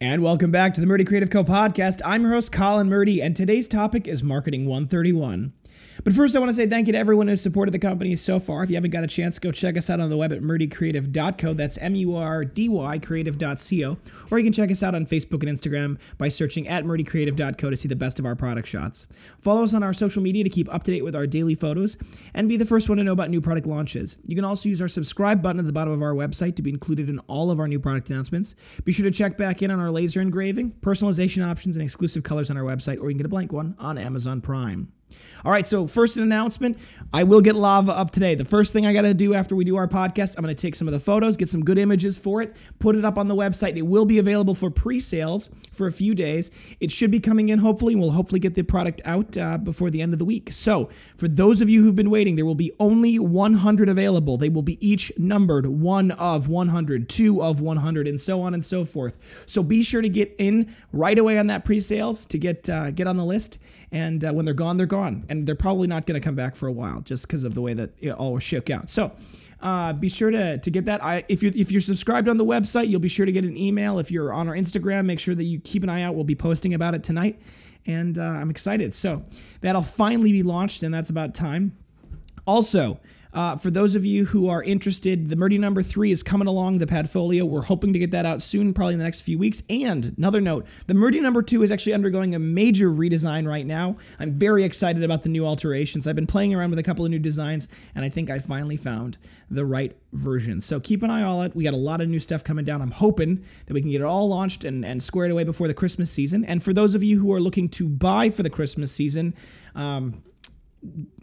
And welcome back to the Murdy Creative Co podcast. I'm your host, Colin Murdy, and today's topic is Marketing 131. But first, I want to say thank you to everyone who's supported the company so far. If you haven't got a chance, go check us out on the web at murdycreative.co. That's M U R D Y creative.co. Or you can check us out on Facebook and Instagram by searching at murdycreative.co to see the best of our product shots. Follow us on our social media to keep up to date with our daily photos and be the first one to know about new product launches. You can also use our subscribe button at the bottom of our website to be included in all of our new product announcements. Be sure to check back in on our laser engraving, personalization options, and exclusive colors on our website, or you can get a blank one on Amazon Prime. All right, so first an announcement. I will get lava up today. The first thing I got to do after we do our podcast, I'm going to take some of the photos, get some good images for it, put it up on the website. It will be available for pre-sales for a few days. It should be coming in hopefully. We'll hopefully get the product out uh, before the end of the week. So for those of you who've been waiting, there will be only 100 available. They will be each numbered one of 100, two of 100, and so on and so forth. So be sure to get in right away on that pre-sales to get uh, get on the list. And uh, when they're gone, they're gone and they're probably not going to come back for a while just because of the way that it all shook out. So uh, be sure to, to get that. I, if you're if you're subscribed on the website, you'll be sure to get an email. If you're on our Instagram, make sure that you keep an eye out. We'll be posting about it tonight, and uh, I'm excited. So that'll finally be launched, and that's about time. Also, uh, for those of you who are interested, the Murdy number three is coming along the Padfolio. We're hoping to get that out soon, probably in the next few weeks. And another note, the Murdy number two is actually undergoing a major redesign right now. I'm very excited about the new alterations. I've been playing around with a couple of new designs, and I think I finally found the right version. So keep an eye on it. We got a lot of new stuff coming down. I'm hoping that we can get it all launched and, and squared away before the Christmas season. And for those of you who are looking to buy for the Christmas season, um,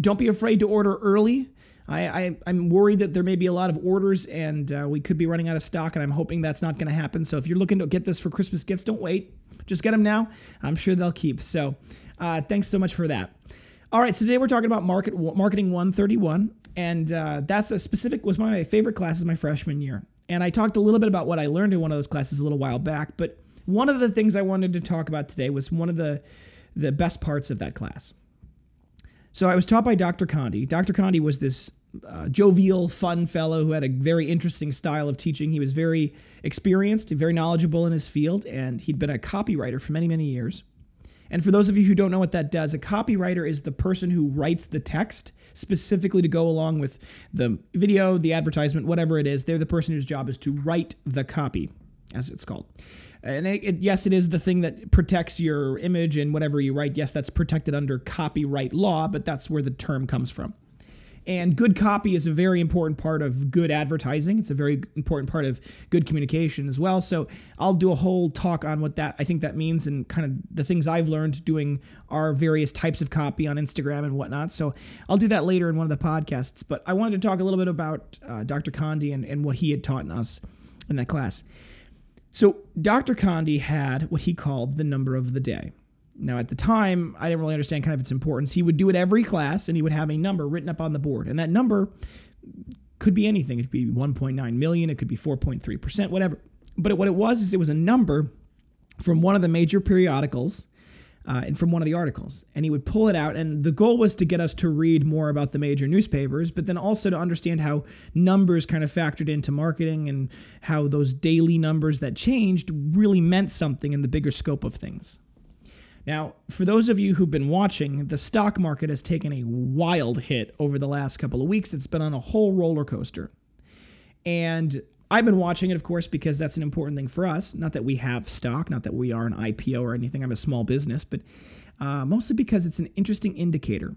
don't be afraid to order early. I, I am worried that there may be a lot of orders and uh, we could be running out of stock, and I'm hoping that's not going to happen. So if you're looking to get this for Christmas gifts, don't wait. Just get them now. I'm sure they'll keep. So uh, thanks so much for that. All right, so today we're talking about market marketing 131, and uh, that's a specific was one of my favorite classes my freshman year. And I talked a little bit about what I learned in one of those classes a little while back, but one of the things I wanted to talk about today was one of the the best parts of that class. So I was taught by Dr. Condi. Dr. Condi was this uh, jovial, fun fellow who had a very interesting style of teaching. He was very experienced, very knowledgeable in his field, and he'd been a copywriter for many, many years. And for those of you who don't know what that does, a copywriter is the person who writes the text specifically to go along with the video, the advertisement, whatever it is. They're the person whose job is to write the copy, as it's called. And it, it, yes, it is the thing that protects your image and whatever you write. Yes, that's protected under copyright law, but that's where the term comes from. And good copy is a very important part of good advertising. It's a very important part of good communication as well. So I'll do a whole talk on what that I think that means and kind of the things I've learned doing our various types of copy on Instagram and whatnot. So I'll do that later in one of the podcasts. But I wanted to talk a little bit about uh, Dr. Condi and, and what he had taught us in that class. So Dr. Condi had what he called the number of the day. Now, at the time, I didn't really understand kind of its importance. He would do it every class and he would have a number written up on the board. And that number could be anything. It could be 1.9 million, it could be 4.3%, whatever. But what it was is it was a number from one of the major periodicals uh, and from one of the articles. And he would pull it out. And the goal was to get us to read more about the major newspapers, but then also to understand how numbers kind of factored into marketing and how those daily numbers that changed really meant something in the bigger scope of things. Now, for those of you who've been watching, the stock market has taken a wild hit over the last couple of weeks. It's been on a whole roller coaster. And I've been watching it, of course, because that's an important thing for us. Not that we have stock, not that we are an IPO or anything. I'm a small business, but uh, mostly because it's an interesting indicator.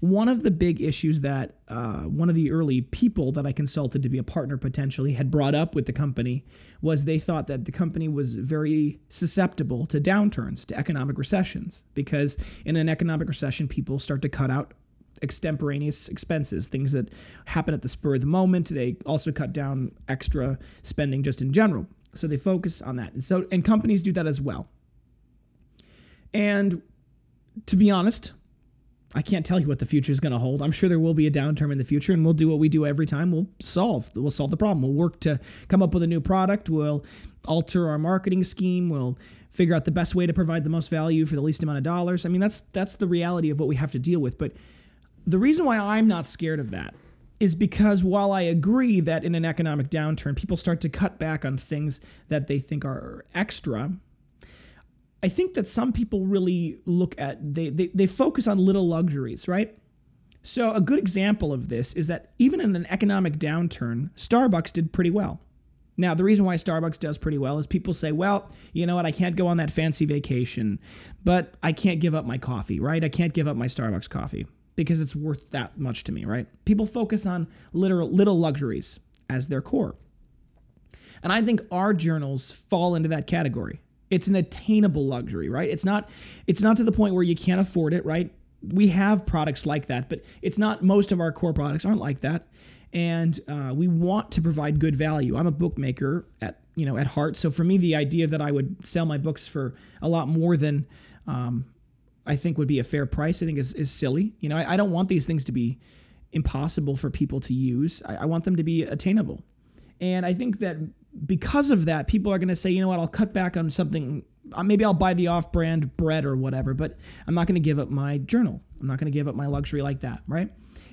One of the big issues that uh, one of the early people that I consulted to be a partner potentially had brought up with the company was they thought that the company was very susceptible to downturns, to economic recessions, because in an economic recession, people start to cut out extemporaneous expenses, things that happen at the spur of the moment. They also cut down extra spending just in general. So they focus on that. And so and companies do that as well. And to be honest, I can't tell you what the future is going to hold. I'm sure there will be a downturn in the future, and we'll do what we do every time. We'll solve. We'll solve the problem. We'll work to come up with a new product. We'll alter our marketing scheme. We'll figure out the best way to provide the most value for the least amount of dollars. I mean, that's that's the reality of what we have to deal with. But the reason why I'm not scared of that is because while I agree that in an economic downturn, people start to cut back on things that they think are extra, I think that some people really look at, they, they, they focus on little luxuries, right? So, a good example of this is that even in an economic downturn, Starbucks did pretty well. Now, the reason why Starbucks does pretty well is people say, well, you know what, I can't go on that fancy vacation, but I can't give up my coffee, right? I can't give up my Starbucks coffee because it's worth that much to me, right? People focus on literal little luxuries as their core. And I think our journals fall into that category. It's an attainable luxury, right? It's not it's not to the point where you can't afford it, right? We have products like that, but it's not most of our core products aren't like that and uh, we want to provide good value. I'm a bookmaker at you know at heart, so for me, the idea that I would sell my books for a lot more than um, I think would be a fair price, I think is, is silly. You know, I, I don't want these things to be impossible for people to use. I, I want them to be attainable, and I think that because of that, people are going to say, you know what, I'll cut back on something. Uh, maybe I'll buy the off-brand bread or whatever, but I'm not going to give up my journal. I'm not going to give up my luxury like that, right?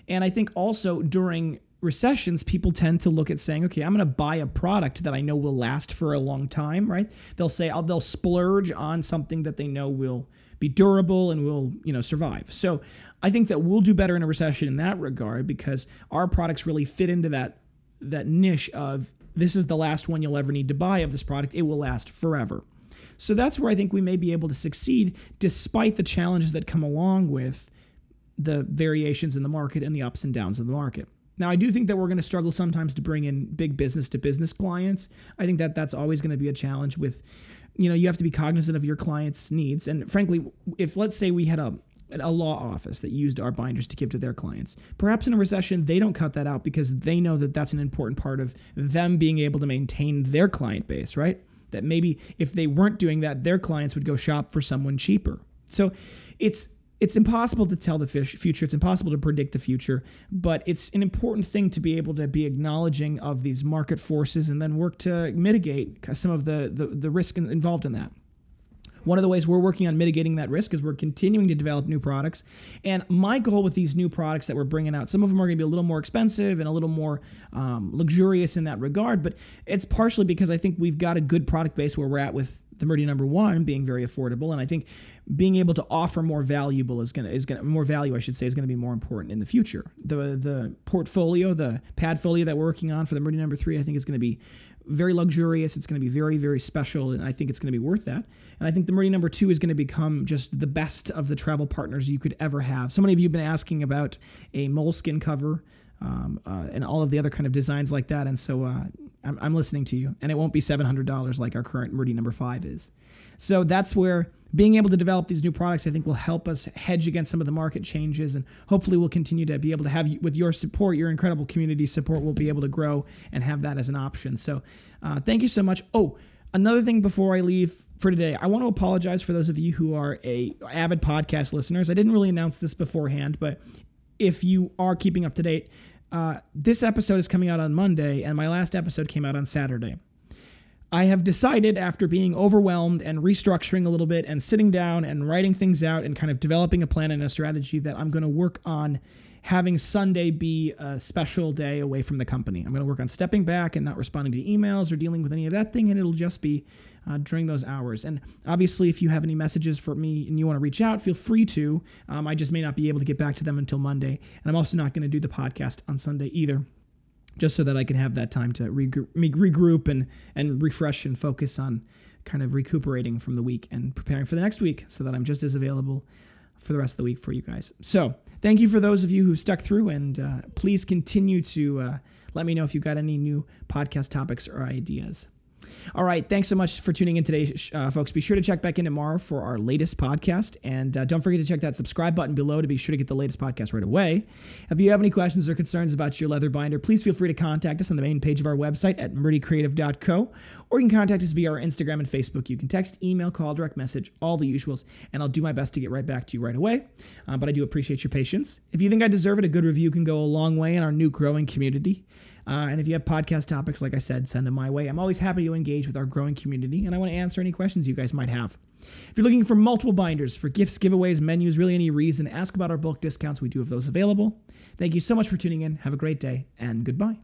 And I think also during recessions, people tend to look at saying, okay, I'm going to buy a product that I know will last for a long time, right? They'll say, oh, they'll splurge on something that they know will be durable and will, you know, survive. So I think that we'll do better in a recession in that regard because our products really fit into that that niche of this is the last one you'll ever need to buy of this product. It will last forever. So that's where I think we may be able to succeed despite the challenges that come along with the variations in the market and the ups and downs of the market. Now, I do think that we're going to struggle sometimes to bring in big business to business clients. I think that that's always going to be a challenge with, you know, you have to be cognizant of your clients' needs. And frankly, if let's say we had a a law office that used our binders to give to their clients. Perhaps in a recession, they don't cut that out because they know that that's an important part of them being able to maintain their client base, right? That maybe if they weren't doing that, their clients would go shop for someone cheaper. So it's it's impossible to tell the future. It's impossible to predict the future, but it's an important thing to be able to be acknowledging of these market forces and then work to mitigate some of the, the, the risk involved in that. One of the ways we're working on mitigating that risk is we're continuing to develop new products. And my goal with these new products that we're bringing out, some of them are going to be a little more expensive and a little more um, luxurious in that regard, but it's partially because I think we've got a good product base where we're at with the Meridian number one being very affordable, and I think being able to offer more valuable is gonna is gonna more value I should say is gonna be more important in the future. The the portfolio, the padfolio that we're working on for the Meridian number three, I think is gonna be very luxurious. It's to be very, very special, and I think it's to be worth that. And I think the Meridian number two is going to become just the best of the travel partners you could ever have. So many of you have been asking about a moleskin cover um, uh, and all of the other kind of designs like that. And so uh, I'm, I'm listening to you, and it won't be $700 like our current Meridian number five is. So that's where being able to develop these new products, I think, will help us hedge against some of the market changes, and hopefully, we'll continue to be able to have, with your support, your incredible community support, we'll be able to grow and have that as an option. So, uh, thank you so much. Oh, another thing before I leave for today, I want to apologize for those of you who are a avid podcast listeners. I didn't really announce this beforehand, but if you are keeping up to date, uh, this episode is coming out on Monday, and my last episode came out on Saturday. I have decided after being overwhelmed and restructuring a little bit and sitting down and writing things out and kind of developing a plan and a strategy that I'm going to work on having Sunday be a special day away from the company. I'm going to work on stepping back and not responding to emails or dealing with any of that thing, and it'll just be uh, during those hours. And obviously, if you have any messages for me and you want to reach out, feel free to. Um, I just may not be able to get back to them until Monday, and I'm also not going to do the podcast on Sunday either. Just so that I can have that time to regroup and, and refresh and focus on kind of recuperating from the week and preparing for the next week so that I'm just as available for the rest of the week for you guys. So, thank you for those of you who stuck through, and uh, please continue to uh, let me know if you've got any new podcast topics or ideas. All right. Thanks so much for tuning in today, uh, folks. Be sure to check back in tomorrow for our latest podcast. And uh, don't forget to check that subscribe button below to be sure to get the latest podcast right away. If you have any questions or concerns about your leather binder, please feel free to contact us on the main page of our website at murdycreative.co, or you can contact us via our Instagram and Facebook. You can text, email, call, direct message, all the usuals, and I'll do my best to get right back to you right away. Uh, but I do appreciate your patience. If you think I deserve it, a good review can go a long way in our new growing community. Uh, and if you have podcast topics, like I said, send them my way. I'm always happy to engage with our growing community, and I want to answer any questions you guys might have. If you're looking for multiple binders for gifts, giveaways, menus, really any reason, ask about our bulk discounts. We do have those available. Thank you so much for tuning in. Have a great day, and goodbye.